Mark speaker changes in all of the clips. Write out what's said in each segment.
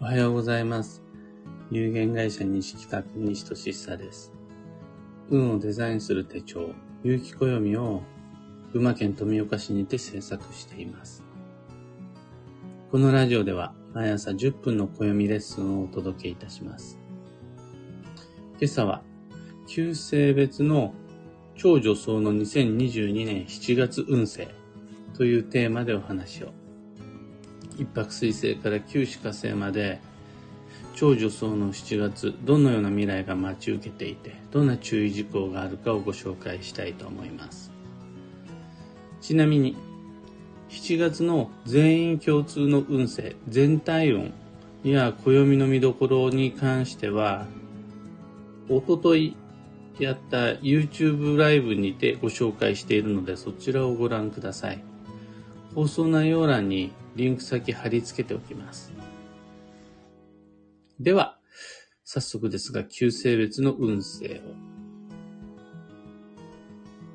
Speaker 1: おはようございます。有限会社西企画西俊久です。運をデザインする手帳、有機暦を群馬県富岡市にて制作しています。このラジオでは毎朝10分の暦レッスンをお届けいたします。今朝は、旧性別の超女装の2022年7月運勢というテーマでお話を。一泊水星から九死火星まで超女装の7月どのような未来が待ち受けていてどんな注意事項があるかをご紹介したいと思います。ちなみに7月の全員共通の運勢全体運や暦の見どころに関してはおとといやった YouTube ライブにてご紹介しているのでそちらをご覧ください。放送内容欄にリンク先貼り付けておきます。では、早速ですが、旧性別の運勢を。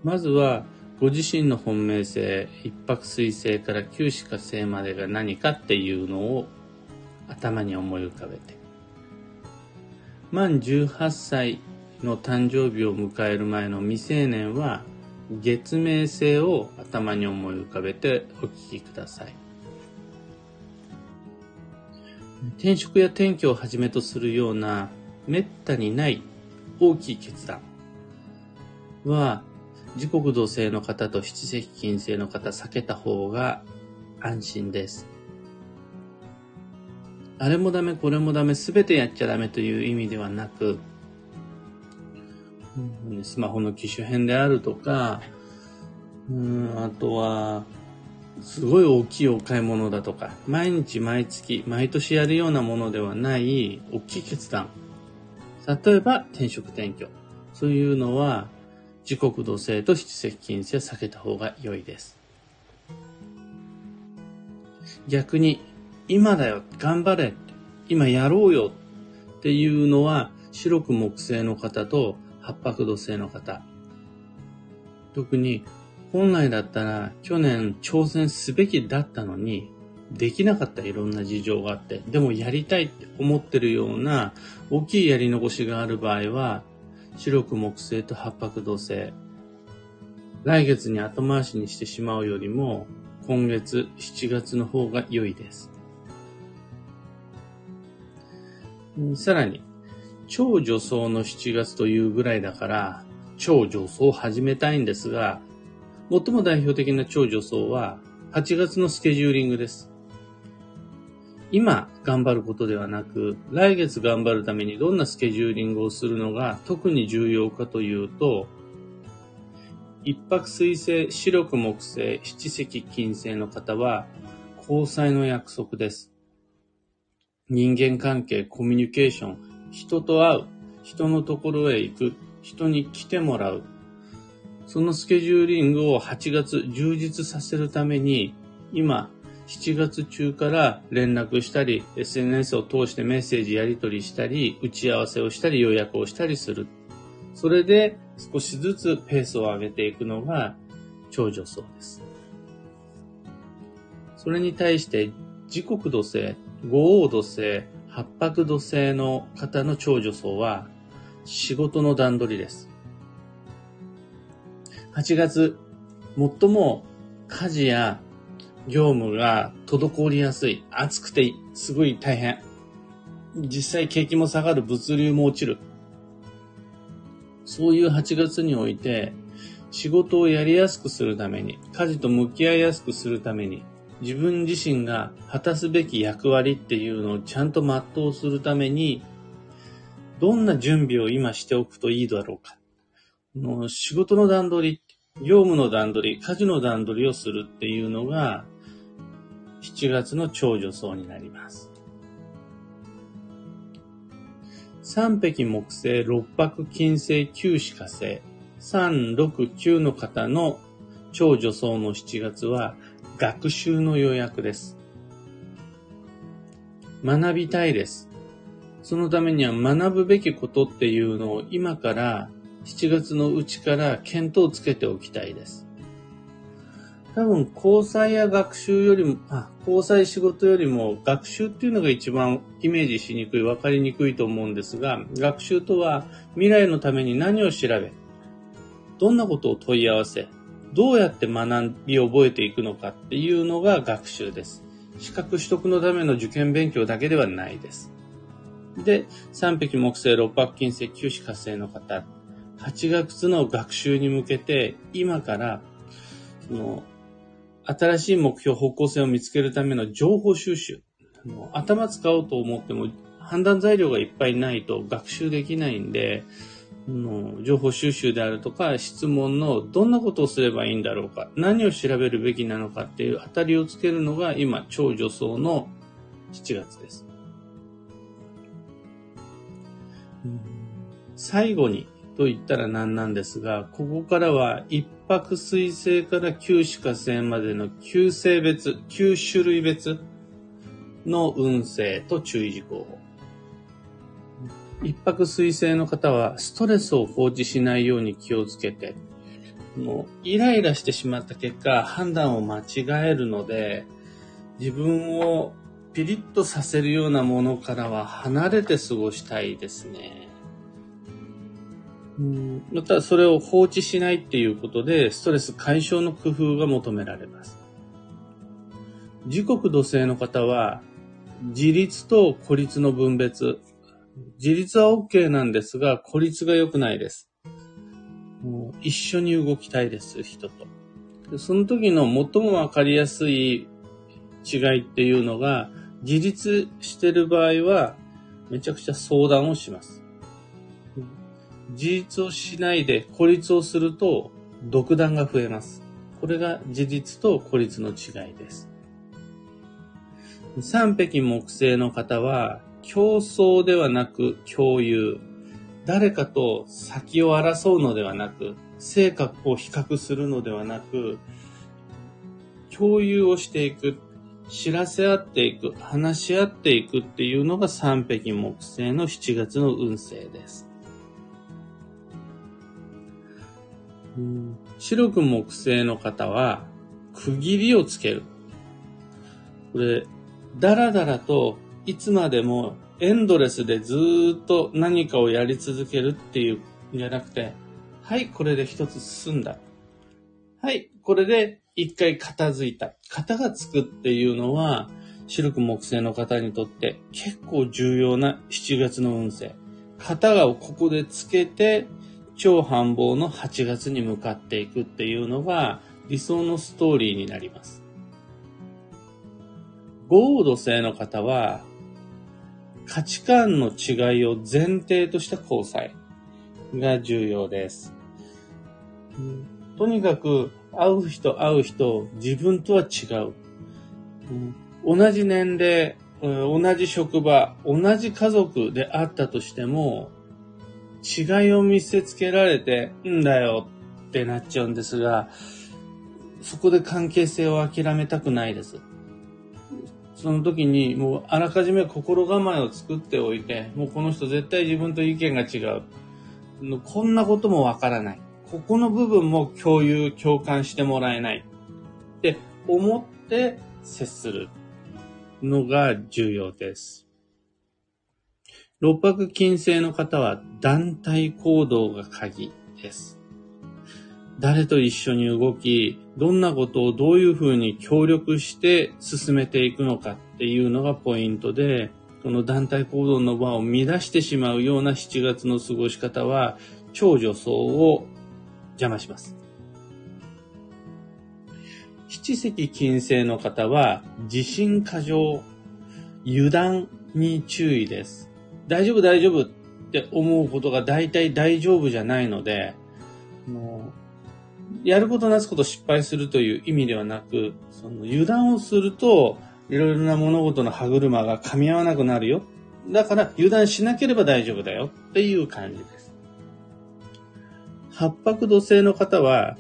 Speaker 1: まずは、ご自身の本命星、一泊水星から九死火星までが何かっていうのを頭に思い浮かべて。満18歳の誕生日を迎える前の未成年は、月明星を頭に思い浮かべてお聞きください。転職や転居をはじめとするような滅多にない大きい決断は、時刻土星の方と七石金星の方避けた方が安心です。あれもダメ、これもダメ、すべてやっちゃダメという意味ではなく、スマホの機種変であるとか、うん、あとは、すごい大きいお買い物だとか、毎日毎月、毎年やるようなものではない大きい決断。例えば、転職転居。そういうのは、時刻土星と七石金星は避けた方が良いです。逆に、今だよ、頑張れ、今やろうよっていうのは、白く木星の方と八白土星の方。特に、本来だったら去年挑戦すべきだったのに、できなかったいろんな事情があって、でもやりたいって思ってるような大きいやり残しがある場合は、白く木星と八白土星、来月に後回しにしてしまうよりも、今月7月の方が良いです。さらに、超女装の7月というぐらいだから、超女装を始めたいんですが、最も代表的な超女装は8月のスケジューリングです。今頑張ることではなく、来月頑張るためにどんなスケジューリングをするのが特に重要かというと、一泊水星、白く木星、七石金星の方は交際の約束です。人間関係、コミュニケーション、人と会う、人のところへ行く、人に来てもらう、そのスケジューリングを8月充実させるために、今、7月中から連絡したり、SNS を通してメッセージやり取りしたり、打ち合わせをしたり、予約をしたりする。それで少しずつペースを上げていくのが超女装です。それに対して、時刻土星、五王土星、八白土星の方の超女装は、仕事の段取りです。8月、最も家事や業務が滞りやすい。暑くてすごい大変。実際景気も下がる、物流も落ちる。そういう8月において、仕事をやりやすくするために、家事と向き合いやすくするために、自分自身が果たすべき役割っていうのをちゃんと全うするために、どんな準備を今しておくといいだろうか。の仕事の段取り、業務の段取り、家事の段取りをするっていうのが、7月の長女層になります。三匹木星、六白金星、九死火星、三、六、九の方の長女層の7月は、学習の予約です。学びたいです。そのためには学ぶべきことっていうのを今から7月のうちから検討をつけておきたいです。多分、交際や学習よりも、あ、交際仕事よりも学習っていうのが一番イメージしにくい、わかりにくいと思うんですが、学習とは未来のために何を調べ、どんなことを問い合わせ、どうやって学び覚えていくのかっていうのが学習です。資格取得のための受験勉強だけではないです。で、三匹木星、六白金星、九死火星の方、8月の学習に向けて、今から、その、新しい目標、方向性を見つけるための情報収集。頭使おうと思っても判断材料がいっぱいないと学習できないんで、情報収集であるとか質問のどんなことをすればいいんだろうか、何を調べるべきなのかっていう当たりをつけるのが今、超女装の7月です。最後にと言ったら何なんですが、ここからは一泊水星から九死火星までの9性別、9種類別の運勢と注意事項。一泊水星の方はストレスを放置しないように気をつけて、もうイライラしてしまった結果、判断を間違えるので、自分をピリッとさせるようなものからは離れて過ごしたいですね。またそれを放置しないっていうことで、ストレス解消の工夫が求められます。時刻土星の方は、自立と孤立の分別。自立は OK なんですが、孤立が良くないです。もう一緒に動きたいです、人と。その時の最もわかりやすい違いっていうのが、自立してる場合は、めちゃくちゃ相談をします。自立をしないで孤立をすると独断が増えます。これが自立と孤立の違いです。三匹木星の方は競争ではなく共有。誰かと先を争うのではなく、成果を比較するのではなく、共有をしていく、知らせ合っていく、話し合っていくっていうのが三匹木星の7月の運勢です。白く木星の方は、区切りをつける。これ、だらだらといつまでもエンドレスでずっと何かをやり続けるっていうんじゃなくて、はい、これで一つ進んだ。はい、これで一回片付いた。型がつくっていうのは、白く木星の方にとって結構重要な7月の運勢。型がここでつけて、超繁忙の8月に向かっていくっていうのが理想のストーリーになります。合土星の方は価値観の違いを前提とした交際が重要です。とにかく会う人会う人自分とは違う。同じ年齢、同じ職場、同じ家族であったとしても、違いを見せつけられて、んだよってなっちゃうんですが、そこで関係性を諦めたくないです。その時にもうあらかじめ心構えを作っておいて、もうこの人絶対自分と意見が違う。こんなこともわからない。ここの部分も共有、共感してもらえない。って思って接するのが重要です。六白金星の方は団体行動が鍵です。誰と一緒に動き、どんなことをどういうふうに協力して進めていくのかっていうのがポイントで、この団体行動の場を乱してしまうような7月の過ごし方は、超女装を邪魔します。七石金星の方は、自信過剰、油断に注意です。大丈夫大丈夫って思うことが大体大丈夫じゃないので、もうやることなすこと失敗するという意味ではなく、その油断をすると、いろいろな物事の歯車が噛み合わなくなるよ。だから油断しなければ大丈夫だよっていう感じです。八白土星の方は、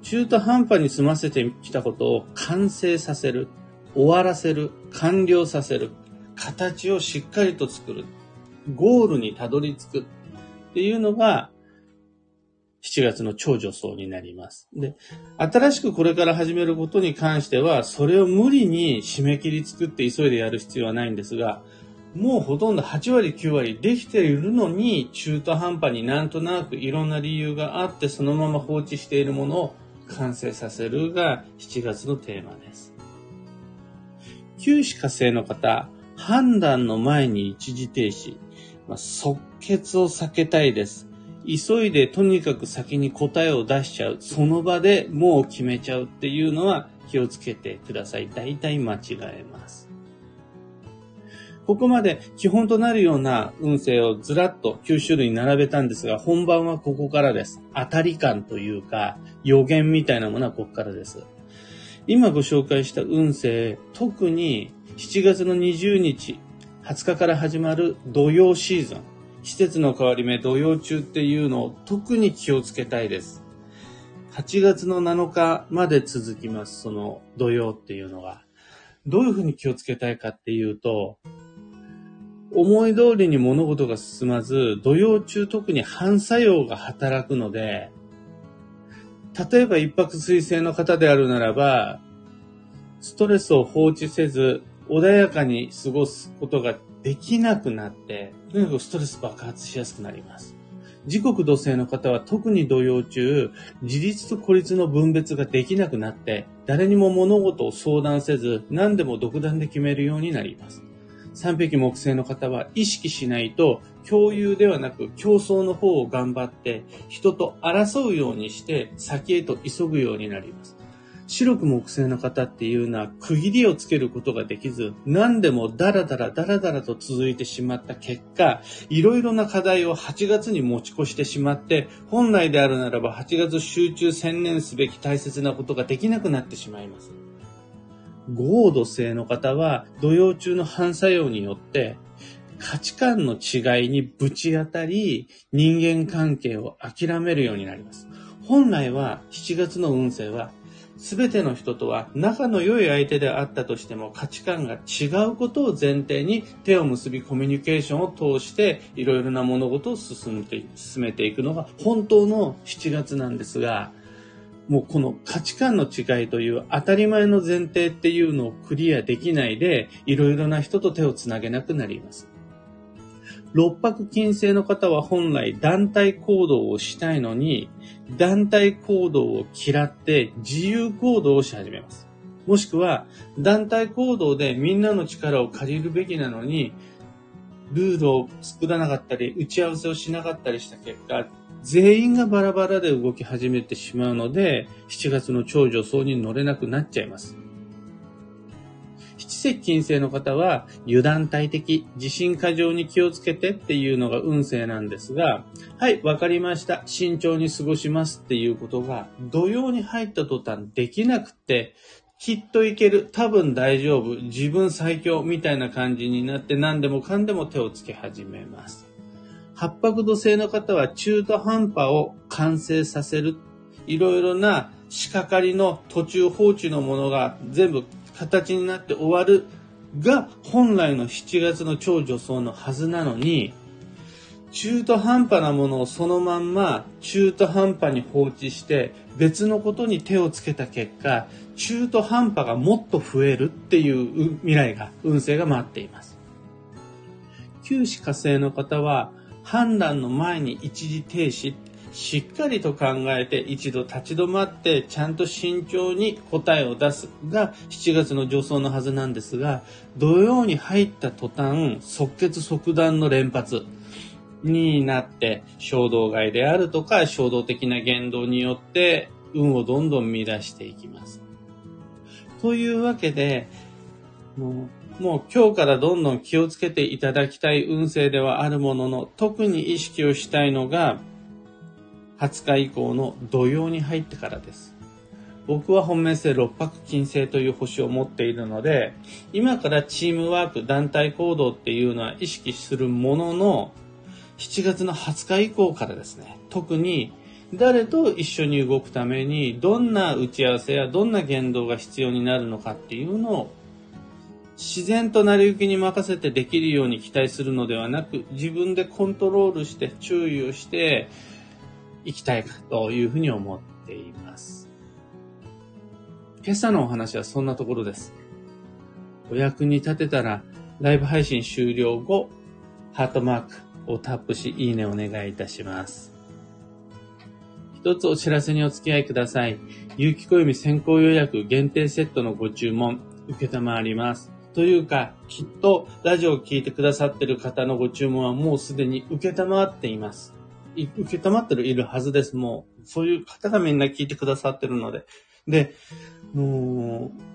Speaker 1: 中途半端に済ませてきたことを完成させる、終わらせる、完了させる。形をしっかりと作る。ゴールにたどり着くっていうのが7月の超助走になります。で、新しくこれから始めることに関しては、それを無理に締め切り作って急いでやる必要はないんですが、もうほとんど8割9割できているのに中途半端になんとなくいろんな理由があってそのまま放置しているものを完成させるが7月のテーマです。九死火星の方、判断の前に一時停止、まあ、即決を避けたいです。急いでとにかく先に答えを出しちゃう。その場でもう決めちゃうっていうのは気をつけてください。大体間違えます。ここまで基本となるような運勢をずらっと9種類並べたんですが、本番はここからです。当たり感というか、予言みたいなものはここからです。今ご紹介した運勢、特に7月の20日、20日から始まる土曜シーズン、季節の変わり目土曜中っていうのを特に気をつけたいです。8月の7日まで続きます、その土曜っていうのは。どういうふうに気をつけたいかっていうと、思い通りに物事が進まず、土曜中特に反作用が働くので、例えば一泊水星の方であるならば、ストレスを放置せず、穏やかに過ごすことができなくなって、とにかくストレス爆発しやすくなります。時刻土星の方は特に土曜中、自立と孤立の分別ができなくなって、誰にも物事を相談せず、何でも独断で決めるようになります。三匹木星の方は意識しないと共有ではなく競争の方を頑張って人と争うようにして先へと急ぐようになります。白く木星の方っていうのは区切りをつけることができず、何でもダラダラダラダラと続いてしまった結果、いろいろな課題を8月に持ち越してしまって、本来であるならば8月集中専念すべき大切なことができなくなってしまいます。合土性の方は土曜中の反作用によって価値観の違いにぶち当たり人間関係を諦めるようになります。本来は7月の運勢は全ての人とは仲の良い相手であったとしても価値観が違うことを前提に手を結びコミュニケーションを通していろいろな物事を進めて進めていくのが本当の7月なんですがもうこの価値観の違いという当たり前の前提っていうのをクリアできないで、いろいろな人と手をつなげなくなります。六白金星の方は本来団体行動をしたいのに、団体行動を嫌って自由行動をし始めます。もしくは、団体行動でみんなの力を借りるべきなのに、ルールを作らなかったり、打ち合わせをしなかったりした結果、全員がバラバラで動き始めてしまうので、7月の超女層に乗れなくなっちゃいます。七石金星の方は油断大敵、自信過剰に気をつけてっていうのが運勢なんですが、はい、わかりました。慎重に過ごしますっていうことが土曜に入った途端できなくて、きっといける、多分大丈夫、自分最強みたいな感じになって何でもかんでも手をつけ始めます。八白土星の方は中途半端を完成させる。いろいろな仕掛かりの途中放置のものが全部形になって終わるが本来の7月の超女装のはずなのに、中途半端なものをそのまんま中途半端に放置して別のことに手をつけた結果、中途半端がもっと増えるっていう未来が、運勢が待っています。九死火星の方は判断の前に一時停止、しっかりと考えて一度立ち止まってちゃんと慎重に答えを出すが7月の助走のはずなんですが、土曜に入った途端、即決即断の連発になって、衝動買いであるとか衝動的な言動によって運をどんどん乱していきます。というわけで、もうもう今日からどんどん気をつけていただきたい運勢ではあるものの、特に意識をしたいのが、20日以降の土曜に入ってからです。僕は本命星六白金星という星を持っているので、今からチームワーク、団体行動っていうのは意識するものの、7月の20日以降からですね、特に誰と一緒に動くためにどんな打ち合わせやどんな言動が必要になるのかっていうのを自然と成り行きに任せてできるように期待するのではなく、自分でコントロールして注意をして、いきたいかというふうに思っています。今朝のお話はそんなところです。お役に立てたら、ライブ配信終了後、ハートマークをタップし、いいねお願いいたします。一つお知らせにお付き合いください。有機暦先行予約限定セットのご注文、受けたまわります。というか、きっとラジオを聴いてくださっている方のご注文はもうすでに受けたまわっています。受けたまってるいるはずです。もう、そういう方がみんな聞いてくださってるので。で、もう、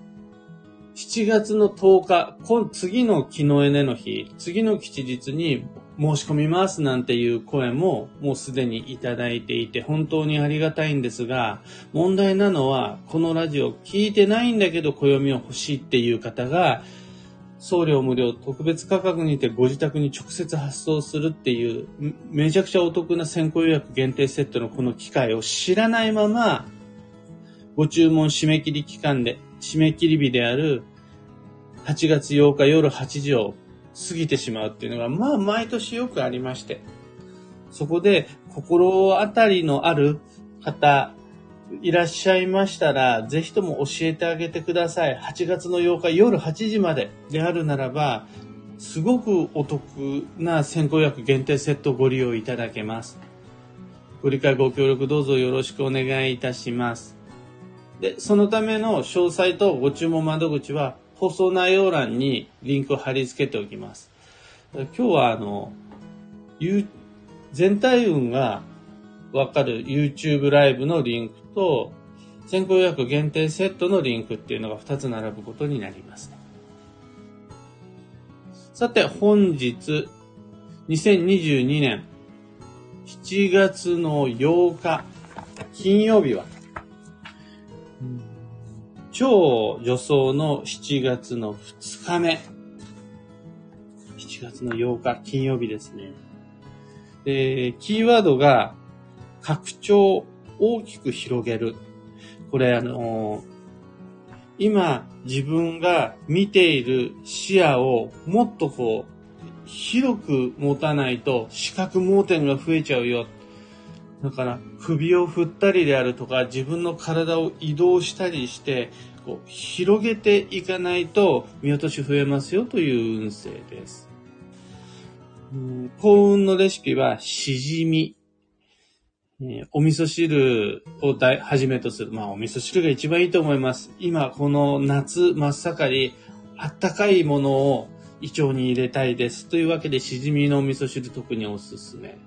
Speaker 1: 7月の10日、今次の木のエネの日、次の吉日に申し込みますなんていう声ももうすでにいただいていて本当にありがたいんですが、問題なのはこのラジオ聞いてないんだけど暦を欲しいっていう方が送料無料特別価格にてご自宅に直接発送するっていうめちゃくちゃお得な先行予約限定セットのこの機会を知らないままご注文締め切り期間で締め切り日である8月8日夜8時を過ぎてしまうっていうのがまあ毎年よくありましてそこで心当たりのある方いらっしゃいましたら、ぜひとも教えてあげてください。8月の8日夜8時までであるならば、すごくお得な先行薬限定セットをご利用いただけます。ご理解ご協力どうぞよろしくお願いいたします。で、そのための詳細とご注文窓口は放送内容欄にリンクを貼り付けておきます。今日はあの、全体運がわかる YouTube ライブのリンクと、先行予約限定セットのリンクっていうのが2つ並ぶことになります、さて、本日、2022年7月の8日、金曜日は、超女装の7月の2日目。7月の8日、金曜日ですね。で、キーワードが、拡張、大きく広げる。これあの今自分が見ている視野をもっとこう、広く持たないと視覚盲点が増えちゃうよ。だから首を振ったりであるとか自分の体を移動したりしてこう広げていかないと見落とし増えますよという運勢です。幸運のレシピはしじみ。えお味噌汁をはじめとする。まあ、お味噌汁が一番いいと思います。今、この夏真っ盛り、あったかいものを胃腸に入れたいです。というわけで、しじみのお味噌汁特におすすめ。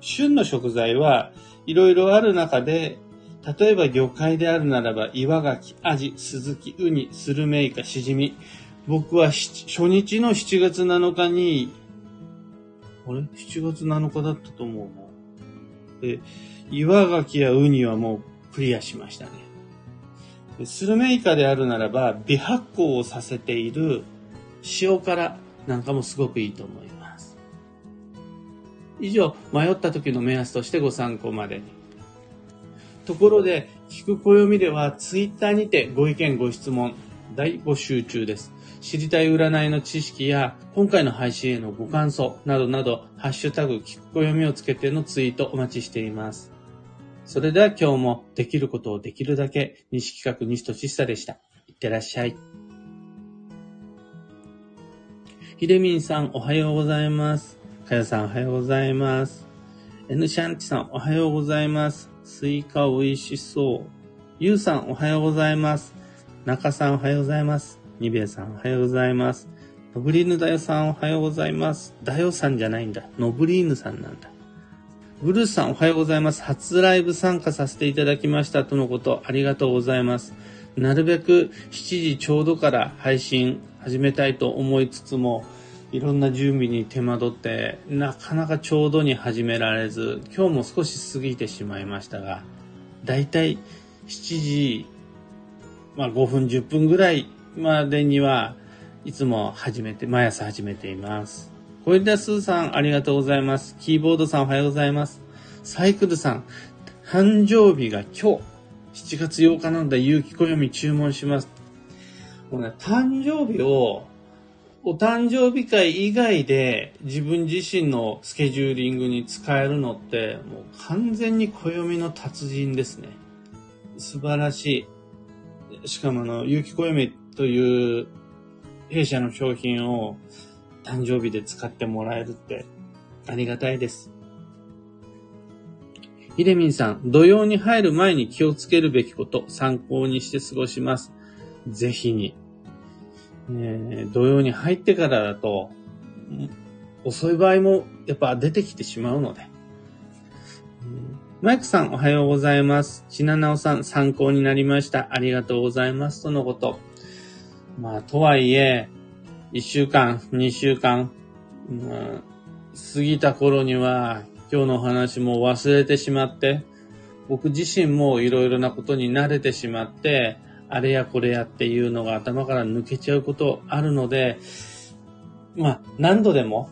Speaker 1: 旬の食材はいろいろある中で、例えば魚介であるならば、岩牡蠣、アジ、スズキ、ウニ、スルメイカ、シジミ。僕は初日の7月7日にあれ ?7 月7日だったと思うな。で、岩牡蠣やウニはもうクリアしましたね。でスルメイカであるならば、微発酵をさせている塩辛なんかもすごくいいと思います。以上、迷った時の目安としてご参考までに。ところで、聞く暦では、ツイッターにてご意見ご質問、大募集中です。知りたい占いの知識や、今回の配信へのご感想などなど、ハッシュタグ、聞く暦をつけてのツイートお待ちしています。それでは今日もできることをできるだけ、西企画西俊久でした。いってらっしゃい。ひでみんさんおはようございます。かやさんおはようございます。N シャンチさんおはようございます。スイカ美味しそう。ゆうさんおはようございます。中さんおはようございます。ニベさんおはようございます。ノブリーヌダヨさんおはようございます。ダヨさんじゃないんだ。ノブリーヌさんなんだ。ブルースさんおはようございます。初ライブ参加させていただきましたとのことありがとうございます。なるべく7時ちょうどから配信始めたいと思いつつも、いろんな準備に手間取って、なかなかちょうどに始められず、今日も少し過ぎてしまいましたが、だいたい7時、まあ5分10分ぐらいまでにはいつも始めて、毎朝始めています。小枝スーさん、ありがとうございます。キーボードさん、おはようございます。サイクルさん、誕生日が今日、7月8日なんだ、有機暦注文します。もうね、誕生日をお誕生日会以外で自分自身のスケジューリングに使えるのってもう完全に暦の達人ですね。素晴らしい。しかもあの、有機暦という弊社の商品を誕生日で使ってもらえるってありがたいです。ひでみんさん、土曜に入る前に気をつけるべきこと参考にして過ごします。ぜひに。えー、土曜に入ってからだと、遅い場合もやっぱ出てきてしまうので。マイクさんおはようございます。ちななおさん参考になりました。ありがとうございます。とのこと。まあ、とはいえ、一週間、二週間、まあ、過ぎた頃には今日の話も忘れてしまって、僕自身もいろいろなことに慣れてしまって、あれやこれやっていうのが頭から抜けちゃうことあるので、まあ、何度でも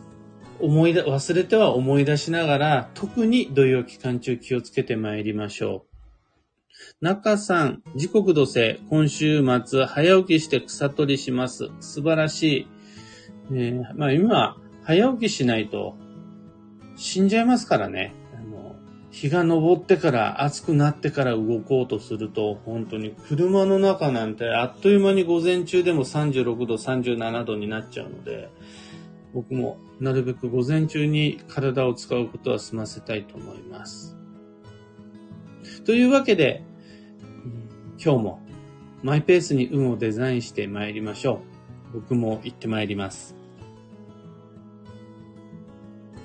Speaker 1: 思い出、忘れては思い出しながら、特に土曜期間中気をつけて参りましょう。中さん、時刻土星、今週末、早起きして草取りします。素晴らしい。えー、まあ今、早起きしないと死んじゃいますからね。あの日が昇ってから暑くなってから動こうとすると、本当に車の中なんてあっという間に午前中でも36度、37度になっちゃうので、僕もなるべく午前中に体を使うことは済ませたいと思います。というわけで、今日もマイペースに運をデザインして参りましょう。僕も行って参ります。